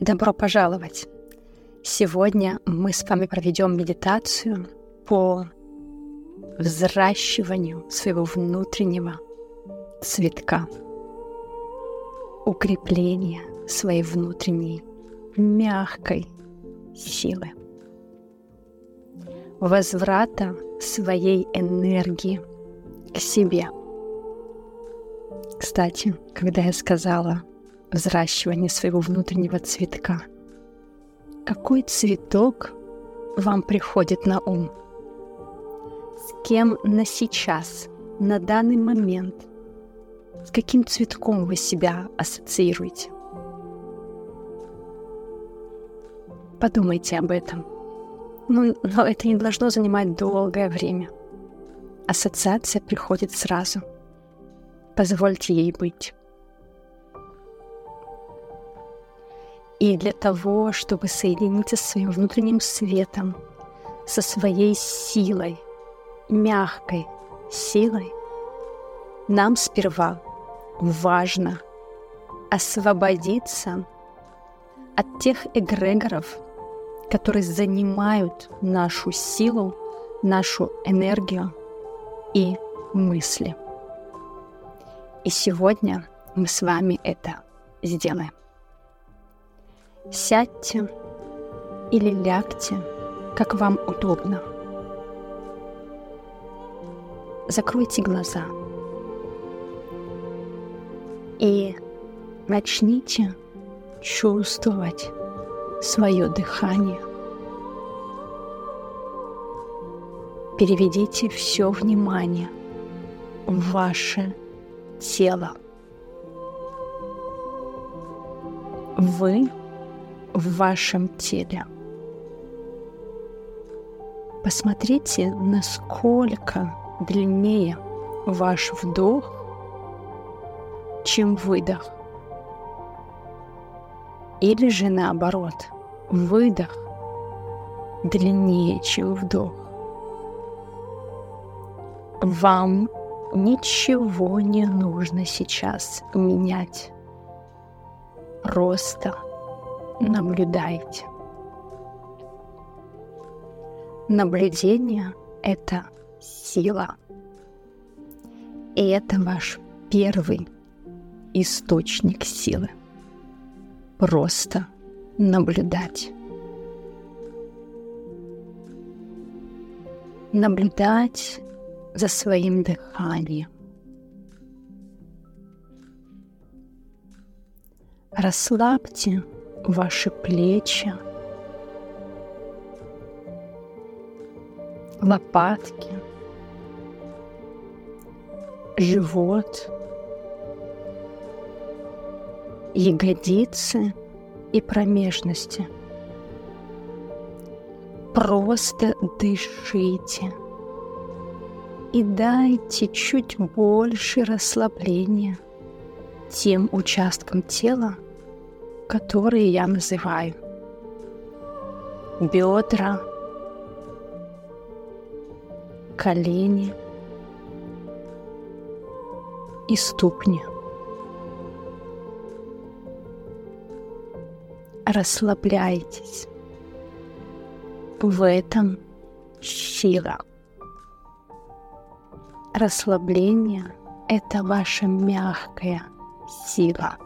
Добро пожаловать! Сегодня мы с вами проведем медитацию по взращиванию своего внутреннего цветка, укрепление своей внутренней мягкой силы, возврата своей энергии к себе. Кстати, когда я сказала взращивание своего внутреннего цветка. Какой цветок вам приходит на ум? С кем на сейчас, на данный момент, с каким цветком вы себя ассоциируете? Подумайте об этом. Ну, но это не должно занимать долгое время. Ассоциация приходит сразу. Позвольте ей быть. И для того, чтобы соединиться со своим внутренним светом, со своей силой, мягкой силой, нам сперва важно освободиться от тех эгрегоров, которые занимают нашу силу, нашу энергию и мысли. И сегодня мы с вами это сделаем. Сядьте или лягте, как вам удобно. Закройте глаза и начните чувствовать свое дыхание. Переведите все внимание в ваше тело. Вы в вашем теле. Посмотрите, насколько длиннее ваш вдох, чем выдох. Или же наоборот, выдох длиннее, чем вдох. Вам ничего не нужно сейчас менять. Просто наблюдаете. Наблюдение — это сила. И это ваш первый источник силы. Просто наблюдать. Наблюдать за своим дыханием. Расслабьте ваши плечи, лопатки, живот, ягодицы и промежности. Просто дышите и дайте чуть больше расслабления тем участкам тела, которые я называю бедра, колени и ступни. Расслабляйтесь. В этом сила. Расслабление — это ваша мягкая сила.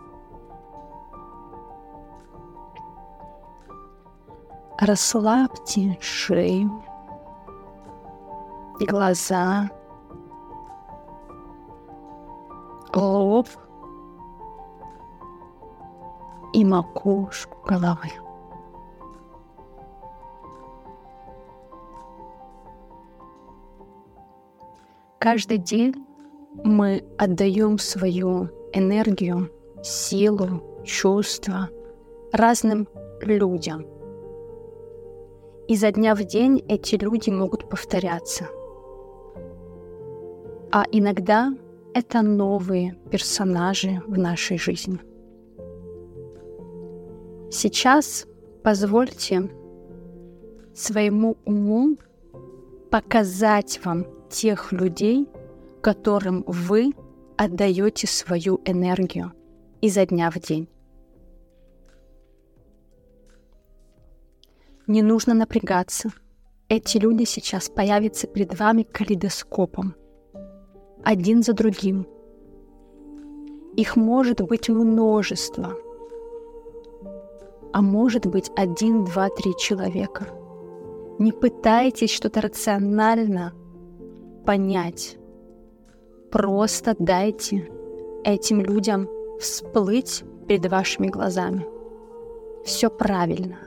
Расслабьте шею, глаза, лоб и макушку головы. Каждый день мы отдаем свою энергию, силу, чувства разным людям – изо дня в день эти люди могут повторяться. А иногда это новые персонажи в нашей жизни. Сейчас позвольте своему уму показать вам тех людей, которым вы отдаете свою энергию изо дня в день. Не нужно напрягаться. Эти люди сейчас появятся перед вами калейдоскопом. Один за другим. Их может быть множество. А может быть один, два, три человека. Не пытайтесь что-то рационально понять. Просто дайте этим людям всплыть перед вашими глазами. Все правильно.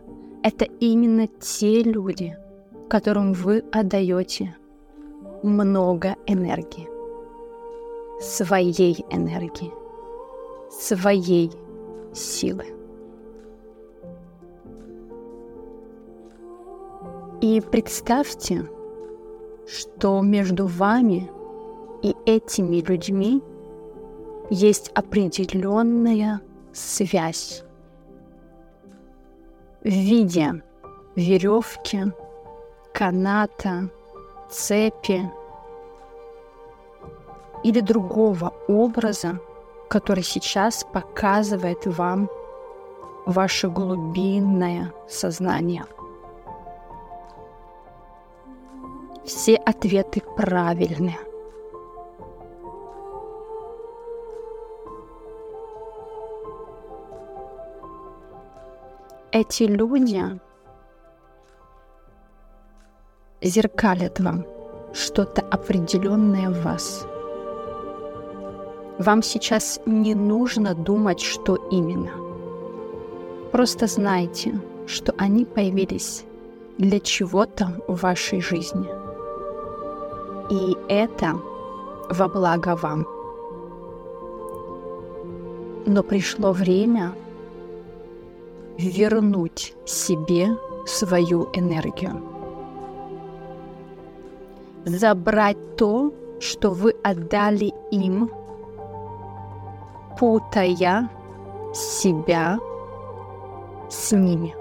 Это именно те люди, которым вы отдаете много энергии. Своей энергии. Своей силы. И представьте, что между вами и этими людьми есть определенная связь в виде веревки, каната, цепи или другого образа, который сейчас показывает вам ваше глубинное сознание. Все ответы правильные. Эти люди зеркалят вам что-то определенное в вас. Вам сейчас не нужно думать, что именно. Просто знайте, что они появились для чего-то в вашей жизни. И это во благо вам. Но пришло время вернуть себе свою энергию. Забрать то, что вы отдали им, путая себя с ними.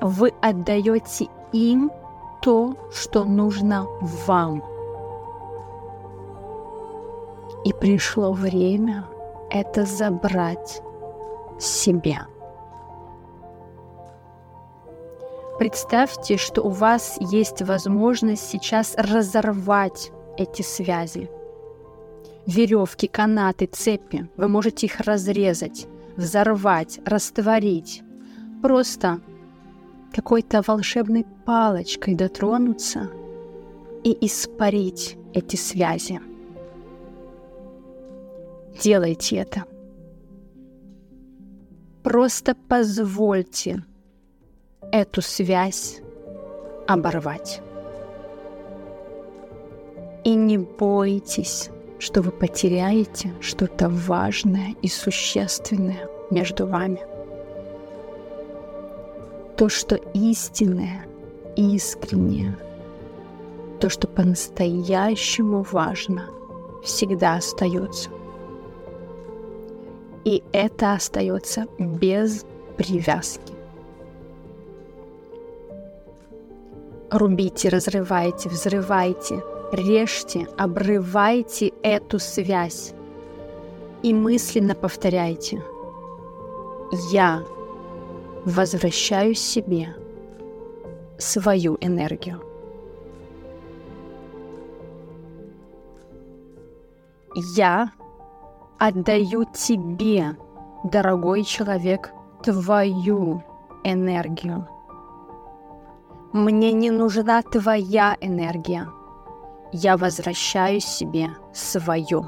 Вы отдаете им то, что нужно вам. И пришло время это забрать себе. Представьте, что у вас есть возможность сейчас разорвать эти связи. Веревки, канаты, цепи. Вы можете их разрезать, взорвать, растворить. Просто какой-то волшебной палочкой дотронуться и испарить эти связи. Делайте это. Просто позвольте эту связь оборвать. И не бойтесь, что вы потеряете что-то важное и существенное между вами. То, что истинное, искреннее, то, что по-настоящему важно, всегда остается и это остается без привязки. Рубите, разрывайте, взрывайте, режьте, обрывайте эту связь и мысленно повторяйте «Я возвращаю себе свою энергию». Я отдаю тебе, дорогой человек, твою энергию. Мне не нужна твоя энергия. Я возвращаю себе свою.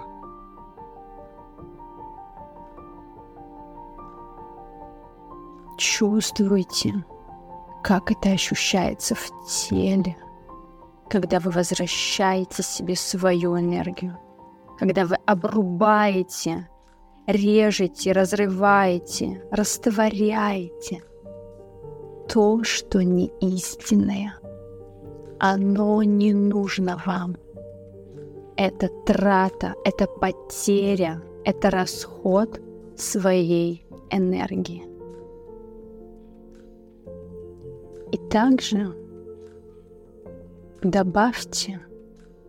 Чувствуйте, как это ощущается в теле, когда вы возвращаете себе свою энергию когда вы обрубаете, режете, разрываете, растворяете то, что не истинное. Оно не нужно вам. Это трата, это потеря, это расход своей энергии. И также добавьте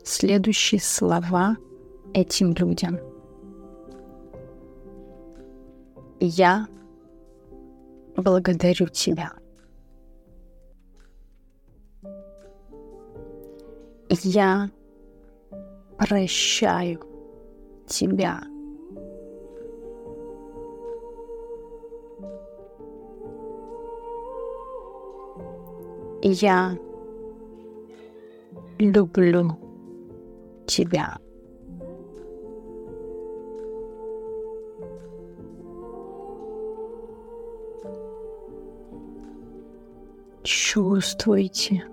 следующие слова – этим людям. Я благодарю тебя. Я прощаю тебя. Я люблю тебя. Чувствуйте,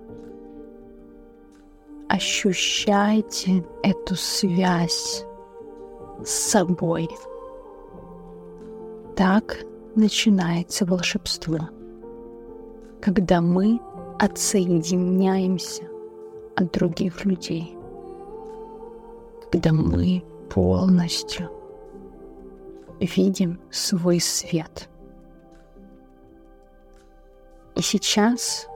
ощущайте эту связь с собой. Так начинается волшебство, когда мы отсоединяемся от других людей, когда мы полностью видим свой свет. И сейчас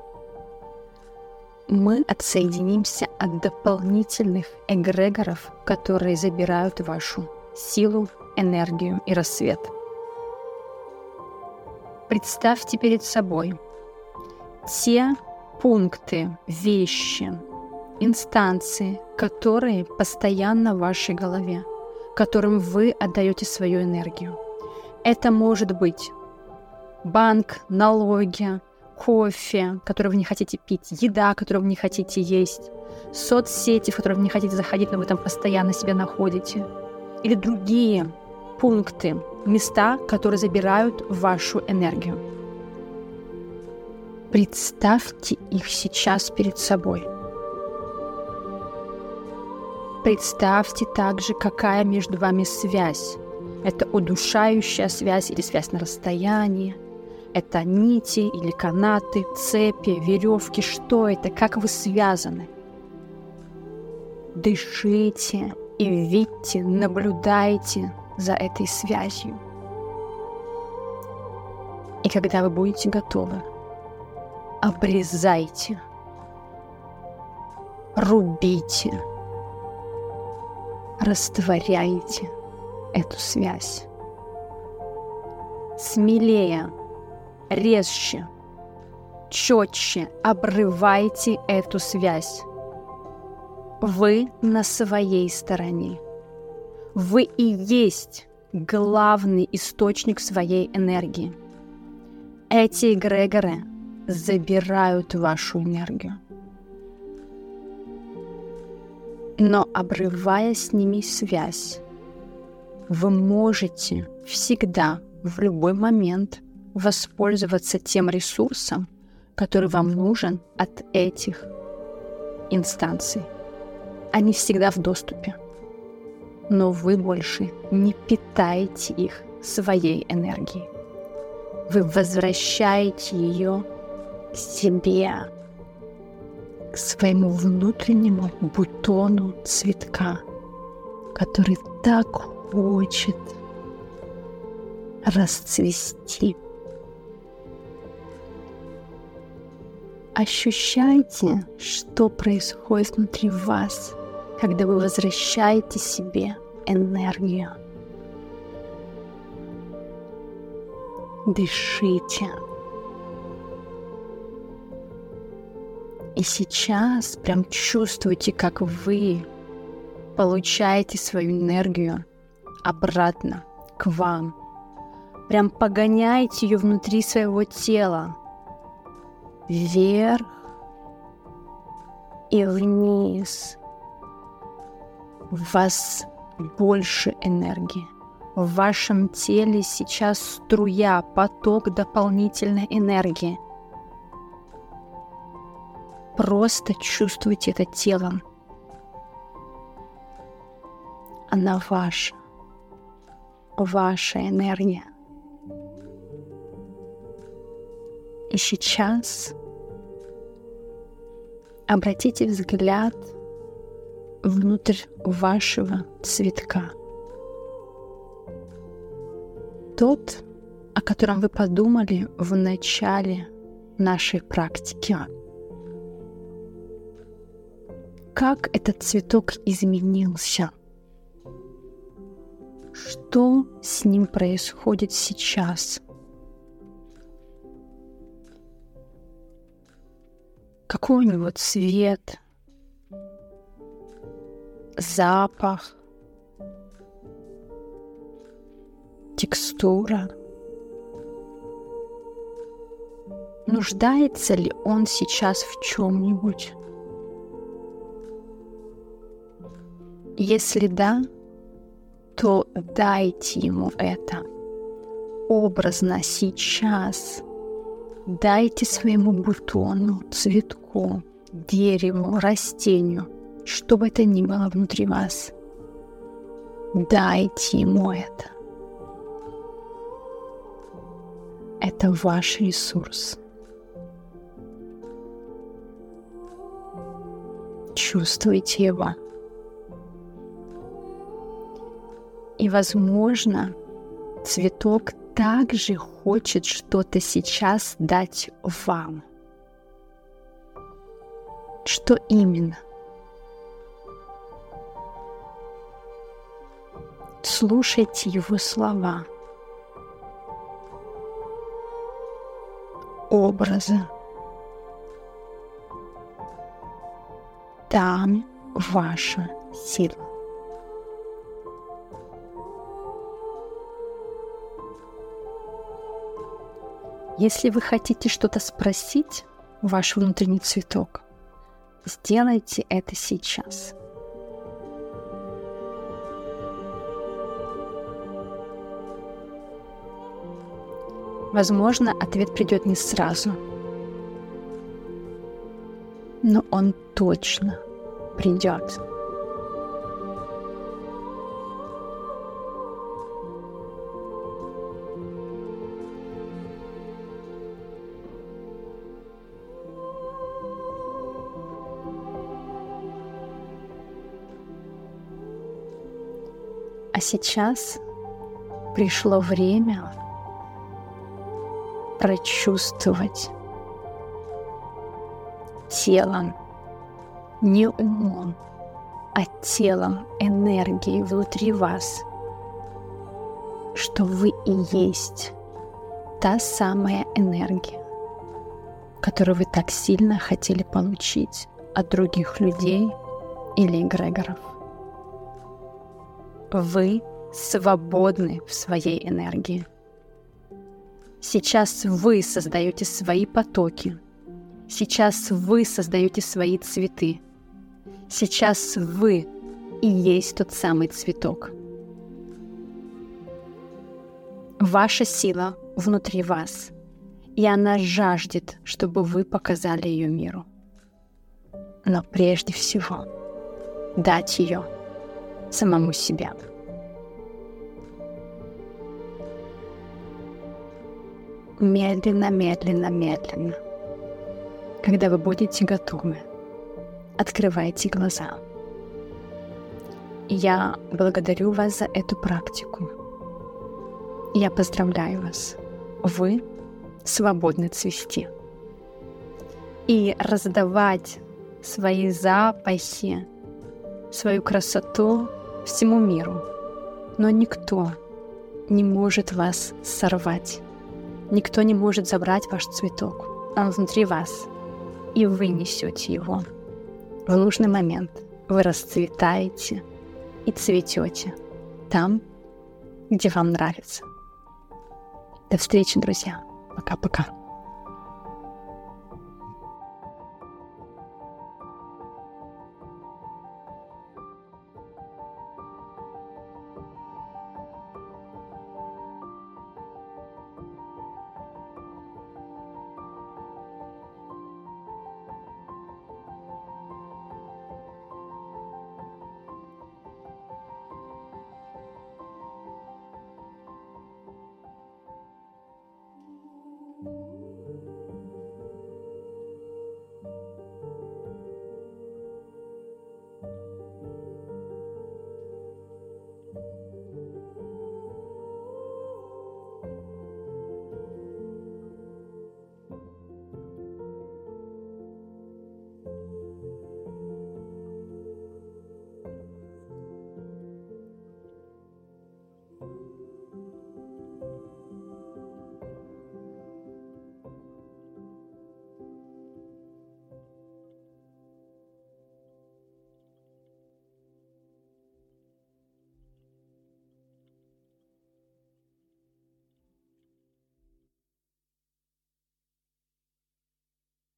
мы отсоединимся от дополнительных эгрегоров, которые забирают вашу силу, энергию и рассвет. Представьте перед собой те пункты, вещи, инстанции, которые постоянно в вашей голове, которым вы отдаете свою энергию. Это может быть банк, налоги, кофе, который вы не хотите пить, еда, которую вы не хотите есть, соцсети, в которые вы не хотите заходить, но вы там постоянно себя находите, или другие пункты, места, которые забирают вашу энергию. Представьте их сейчас перед собой. Представьте также, какая между вами связь. Это удушающая связь или связь на расстоянии. Это нити или канаты, цепи, веревки. Что это? Как вы связаны? Дышите и видите, наблюдайте за этой связью. И когда вы будете готовы, обрезайте, рубите, растворяйте эту связь. Смелее, резче, четче обрывайте эту связь. Вы на своей стороне. Вы и есть главный источник своей энергии. Эти эгрегоры забирают вашу энергию. Но обрывая с ними связь, вы можете всегда, в любой момент воспользоваться тем ресурсом, который вам нужен от этих инстанций. Они всегда в доступе. Но вы больше не питаете их своей энергией. Вы возвращаете ее к себе, к своему внутреннему бутону цветка, который так хочет расцвести. Ощущайте, что происходит внутри вас, когда вы возвращаете себе энергию. Дышите. И сейчас прям чувствуйте, как вы получаете свою энергию обратно к вам. Прям погоняйте ее внутри своего тела. Вверх и вниз. У вас больше энергии. В вашем теле сейчас струя, поток дополнительной энергии – Просто чувствуйте это телом. Она ваша. Ваша энергия. И сейчас обратите взгляд внутрь вашего цветка. Тот, о котором вы подумали в начале нашей практики как этот цветок изменился. Что с ним происходит сейчас? Какой у него цвет, запах, текстура. Нуждается ли он сейчас в чем-нибудь? Если да, то дайте ему это образно сейчас. Дайте своему бутону, цветку, дереву, растению, что бы это ни было внутри вас. Дайте ему это. Это ваш ресурс. Чувствуйте его. И, возможно, цветок также хочет что-то сейчас дать вам. Что именно? Слушайте его слова, образы. Там ваша сила. Если вы хотите что-то спросить, ваш внутренний цветок, сделайте это сейчас. Возможно, ответ придет не сразу, но он точно придет. А сейчас пришло время прочувствовать телом, не умом, а телом энергии внутри вас, что вы и есть та самая энергия, которую вы так сильно хотели получить от других людей или эгрегоров. Вы свободны в своей энергии. Сейчас вы создаете свои потоки. Сейчас вы создаете свои цветы. Сейчас вы и есть тот самый цветок. Ваша сила внутри вас, и она жаждет, чтобы вы показали ее миру. Но прежде всего дать ее самому себя. Медленно, медленно, медленно. Когда вы будете готовы, открывайте глаза. Я благодарю вас за эту практику. Я поздравляю вас. Вы свободны цвести. И раздавать свои запахи, свою красоту всему миру. Но никто не может вас сорвать. Никто не может забрать ваш цветок. Он внутри вас. И вы несете его. В нужный момент вы расцветаете и цветете там, где вам нравится. До встречи, друзья. Пока-пока.